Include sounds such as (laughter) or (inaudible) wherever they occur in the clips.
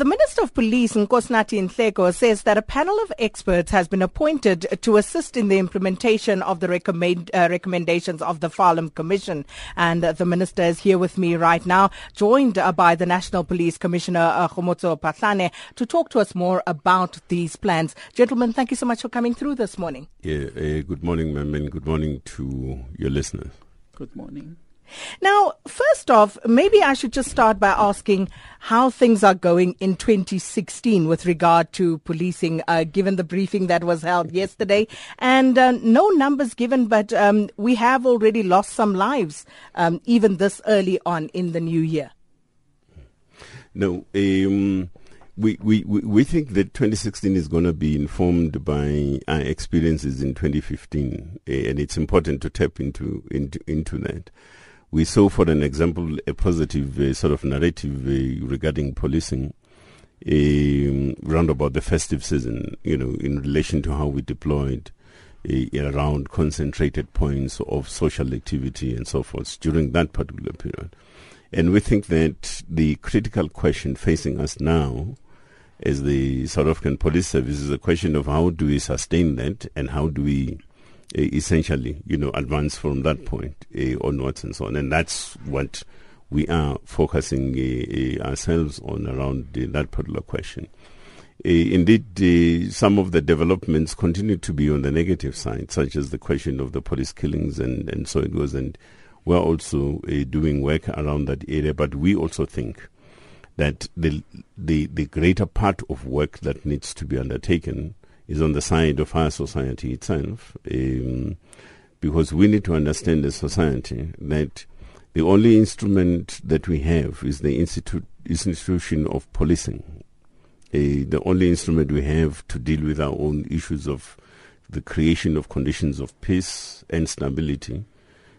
The Minister of Police, Nkosinathi Nhleko, says that a panel of experts has been appointed to assist in the implementation of the recommend, uh, recommendations of the Farlam Commission. And uh, the Minister is here with me right now, joined uh, by the National Police Commissioner, uh, Kgomotso Phahlane, to talk to us more about these plans. Gentlemen, thank you so much for coming through this morning. Yeah, uh, good morning, ma'am, and good morning to your listeners. Good morning. Now, first off, maybe I should just start by asking how things are going in 2016 with regard to policing, uh, given the briefing that was held yesterday. And uh, no numbers given, but um, we have already lost some lives, um, even this early on in the new year. No, um, we, we, we think that 2016 is going to be informed by our experiences in 2015, eh, and it's important to tap into, into, into that we saw, for an example, a positive uh, sort of narrative uh, regarding policing um, round about the festive season, you know, in relation to how we deployed uh, around concentrated points of social activity and so forth during that particular period. And we think that the critical question facing us now as the South African Police Service is a question of how do we sustain that and how do we essentially, you know, advance from that point onwards and so on. And that's what we are focusing ourselves on around that particular question. indeed, some of the developments continue to be on the negative side, such as the question of the police killings and, and so it goes. And we're also doing work around that area, but we also think that the, the, the greater part of work that needs to be undertaken is on the side of our society itself, um, because we need to understand as society that the only instrument that we have is the institu- institution of policing. Uh, the only instrument we have to deal with our own issues of the creation of conditions of peace and stability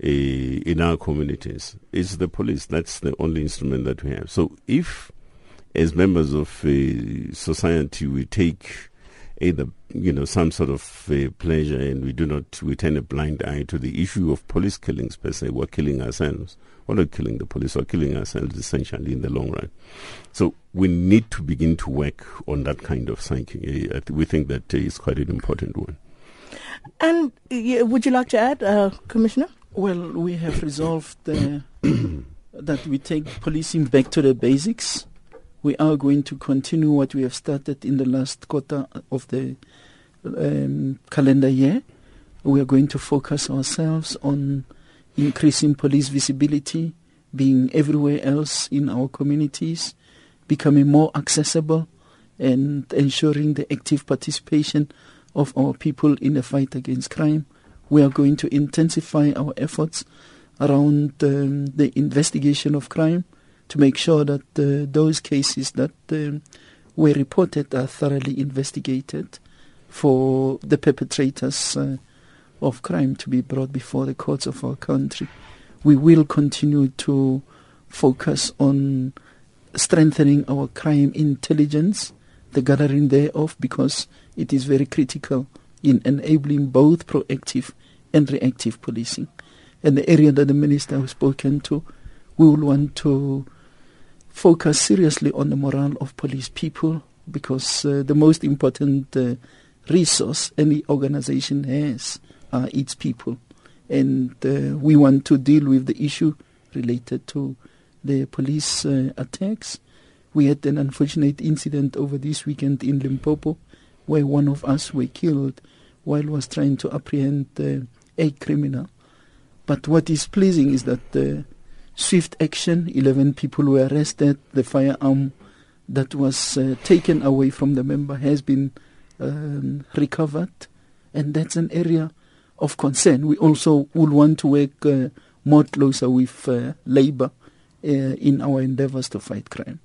uh, in our communities is the police. That's the only instrument that we have. So if, as members of uh, society, we take either you know some sort of uh, pleasure and we do not we turn a blind eye to the issue of police killings per se. We're killing ourselves. We're not killing the police. We're killing ourselves essentially in the long run. So we need to begin to work on that kind of psyche. Uh, we think that uh, is quite an important one. And would you like to add uh, commissioner? Well we have resolved uh, (coughs) that we take policing back to the basics we are going to continue what we have started in the last quarter of the um, calendar year. We are going to focus ourselves on increasing police visibility, being everywhere else in our communities, becoming more accessible, and ensuring the active participation of our people in the fight against crime. We are going to intensify our efforts around um, the investigation of crime to make sure that uh, those cases that um, were reported are thoroughly investigated for the perpetrators uh, of crime to be brought before the courts of our country. We will continue to focus on strengthening our crime intelligence, the gathering thereof, because it is very critical in enabling both proactive and reactive policing. And the area that the minister has spoken to, we will want to focus seriously on the morale of police people because uh, the most important uh, resource any organization has are its people. And uh, we want to deal with the issue related to the police uh, attacks. We had an unfortunate incident over this weekend in Limpopo where one of us were killed while was trying to apprehend uh, a criminal. But what is pleasing is that uh, swift action. 11 people were arrested. The firearm that was uh, taken away from the member has been um, recovered. And that's an area of concern. We also would want to work uh, more closer with uh, labor uh, in our endeavors to fight crime.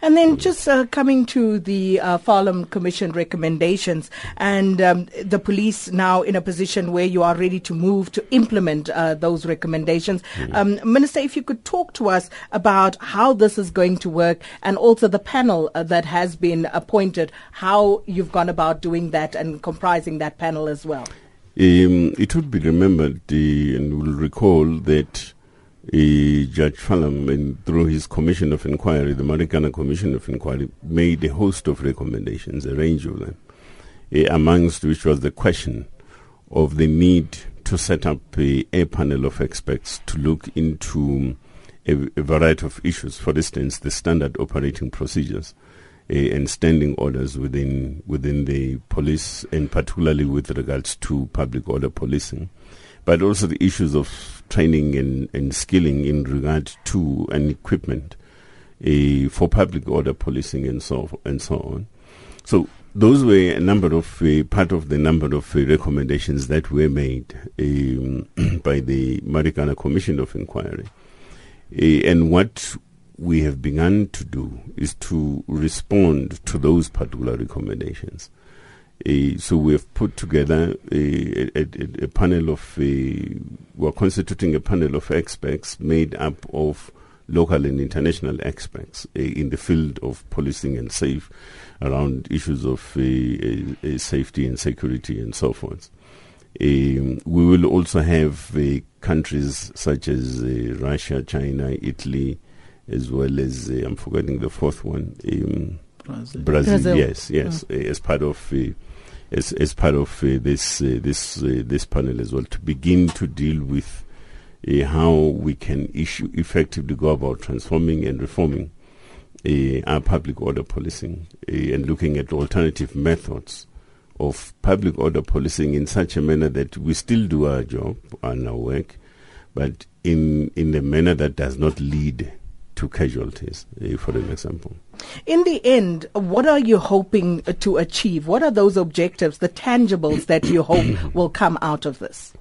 And then just uh, coming to the uh, Farlam Commission recommendations and um, the police now in a position where you are ready to move to implement uh, those recommendations. Mm-hmm. Um, Minister, if you could talk to us about how this is going to work and also the panel uh, that has been appointed, how you've gone about doing that and comprising that panel as well. Um, it would be remembered and will recall that Judge Farlam, and through his commission of inquiry, the Marikana Commission of Inquiry, made a host of recommendations, a range of them, uh, amongst which was the question of the need to set up a, a panel of experts to look into a, a, variety of issues. For instance, the standard operating procedures uh, and standing orders within within the police, and particularly with regards to public order policing, but also the issues of training and, and skilling in regard to and equipment uh, for public order policing and so and so on. So those were a number of uh, part of the number of uh, recommendations that were made um, (clears throat) by the Marikana Commission of Inquiry. And what we have begun to do is to respond to those particular recommendations. Uh, so we have put together a, a, a, a panel of, uh, we are constituting a panel of experts made up of local and international experts uh, in the field of policing and safe around issues of uh, uh, safety and security and so forth. Um, we will also have uh, countries such as Russia, China, Italy, as well as I'm forgetting the fourth one, um, Brazil. Brazil. Brazil. Yes, yes, oh. as part of as as part of this this this panel as well to begin to deal with uh, how we can issue effectively go about transforming and reforming uh, our public order policing uh, and looking at alternative methods of public order policing in such a manner that we still do our job and our work, but in in a manner that does not lead to casualties, uh, for an example. In the end, what are you hoping to achieve? What are those objectives, the tangibles that you hope (coughs) will come out of this?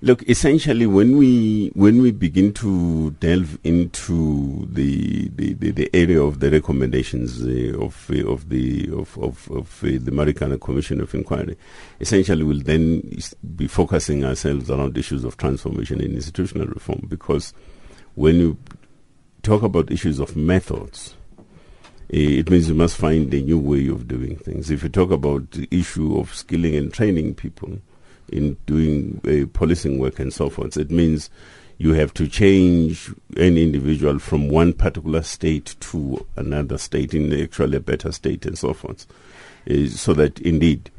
Look, essentially, when we when we begin to delve into the the, the, the area of the recommendations uh, of uh, of the of of, of uh, the Marikana Commission of Inquiry, essentially, we'll then be focusing ourselves around issues of transformation and institutional reform. Because when you talk about issues of methods, uh, it means you must find a new way of doing things. If you talk about the issue of skilling and training people in doing uh, policing work and so forth. It means you have to change an individual from one particular state to another state in actually a better state and so forth. Uh, so that indeed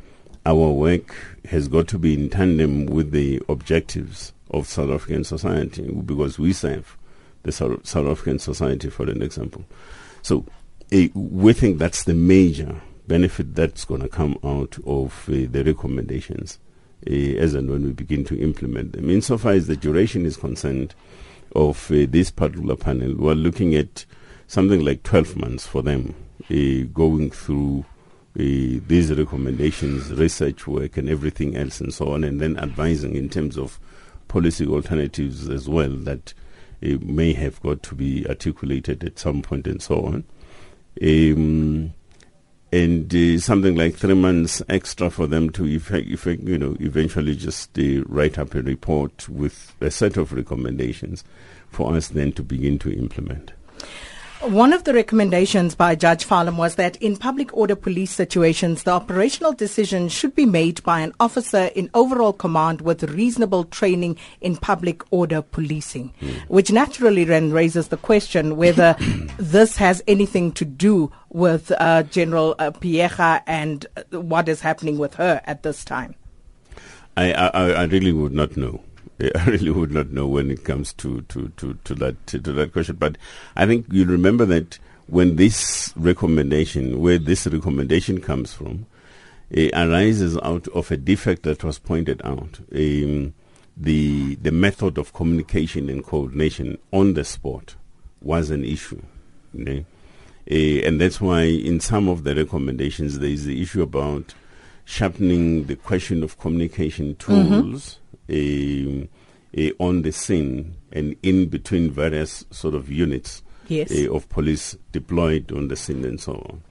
our work has got to be in tandem with the objectives of South African society because we serve the South, African society, for an example. So uh, we think that's the major benefit that's going to come out of uh, the recommendations uh, as and when we begin to implement them. Insofar as the duration is concerned of this particular panel, we're looking at something like 12 months for them going through these recommendations, research work, and everything else, and so on, and then advising in terms of policy alternatives as well that uh, may have got to be articulated at some point, and so on. Um, and uh, something like three months extra for them to, effect, effect, you know, eventually just uh, write up a report with a set of recommendations for us then to begin to implement. One of the recommendations by Judge Farlam was that in public order police situations, the operational decision should be made by an officer in overall command with reasonable training in public order policing, mm. which naturally then raises the question whether (coughs) this has anything to do with uh, General uh, Phiyega and uh, what is happening with her at this time. I, I, I really would not know. (laughs) I really would not know when it comes to, to, to, to that to, to that question. But I think you remember that when this recommendation, where this recommendation comes from, it arises out of a defect that was pointed out. Um, the the method of communication and coordination on the spot was an issue. Okay? Uh, and that's why in some of the recommendations there is the issue about sharpening the question of communication mm-hmm. tools uh, on the scene and in between various sort of units yes. uh, of police deployed on the scene and so on.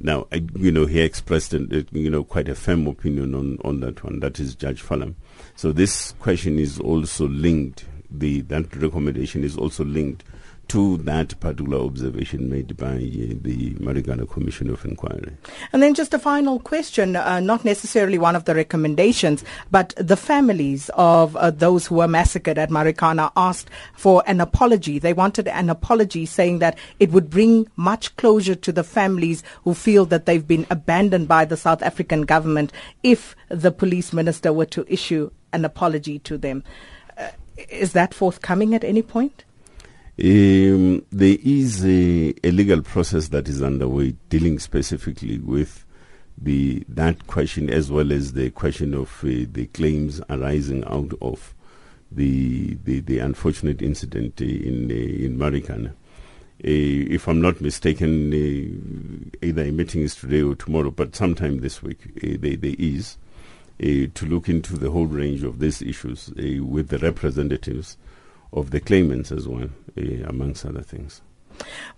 Now, I, you know, he expressed, an, you know, quite a firm opinion on, on that one. That is Judge Farlam. So this question is also linked. The that recommendation is also linked to that particular observation made by uh, the Marikana Commission of Inquiry. And then just a final question, uh, not necessarily one of the recommendations, but the families of uh, those who were massacred at Marikana asked for an apology. They wanted an apology saying that it would bring much closure to the families who feel that they've been abandoned by the South African government if the police minister were to issue an apology to them. Uh, is that forthcoming at any point? Um, there is a, a, legal process that is underway dealing specifically with the that question as well as the question of uh, the claims arising out of the the, the unfortunate incident uh, in uh, in Marikana. Uh, if I'm not mistaken, uh, either a meeting is today or tomorrow, but sometime this week uh, there, there is to look into the whole range of these issues with the representatives of the claimants as well, uh, amongst other things.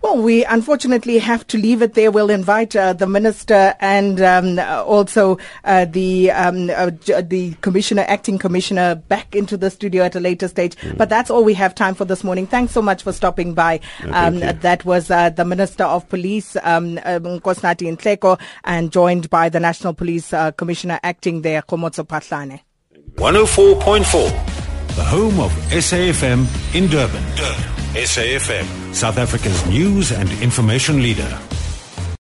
Well, we unfortunately have to leave it there. We'll invite uh, the minister and um, also uh, the um, uh, the commissioner, acting commissioner, back into the studio at a later stage. Mm. But that's all we have time for this morning. Thanks so much for stopping by. Um, that was uh, the minister of police, um, Nkosinathi Nhleko, and joined by the national police uh, commissioner acting there, Kgomotso Phahlane. 104.4 the home of SAFM in Durban. Durban. SAFM, South Africa's news and information leader.